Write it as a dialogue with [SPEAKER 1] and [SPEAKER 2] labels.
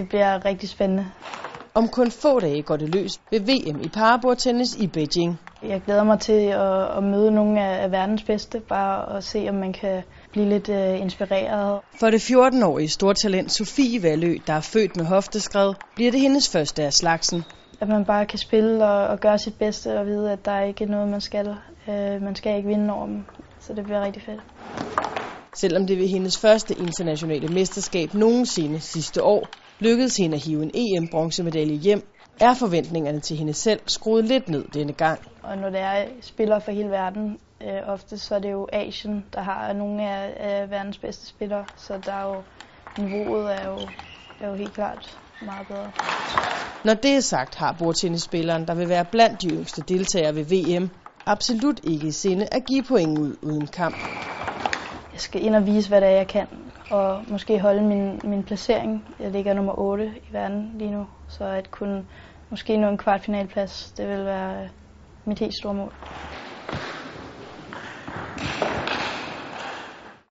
[SPEAKER 1] Det bliver rigtig spændende.
[SPEAKER 2] Om kun få dage går det løs ved VM i parabordtennis i Beijing.
[SPEAKER 1] Jeg glæder mig til at, at møde nogle af verdens bedste, bare at se, om man kan blive lidt uh, inspireret.
[SPEAKER 2] For det 14-årige stortalent Sofie Valø, der er født med hofteskred, bliver det hendes første af slagsen.
[SPEAKER 1] At man bare kan spille og, og gøre sit bedste og vide, at der er ikke noget, man skal. Uh, man skal ikke vinde over dem, så det bliver rigtig fedt.
[SPEAKER 2] Selvom det ved hendes første internationale mesterskab nogensinde sidste år lykkedes hende at hive en EM-bronzemedalje hjem, er forventningerne til hende selv skruet lidt ned denne gang.
[SPEAKER 1] Og når det er spillere fra hele verden, øh, ofte så er det jo Asien, der har nogle af, af verdens bedste spillere, så der er jo, niveauet er jo, er jo helt klart meget bedre.
[SPEAKER 2] Når det er sagt, har bordtennisspilleren, der vil være blandt de yngste deltagere ved VM, absolut ikke i sinde at give point ud uden kamp.
[SPEAKER 1] Jeg skal ind og vise, hvad det er, jeg kan, og måske holde min, min placering. Jeg ligger nummer 8 i verden lige nu, så at kunne måske nå en kvartfinalplads, det vil være mit helt store mål.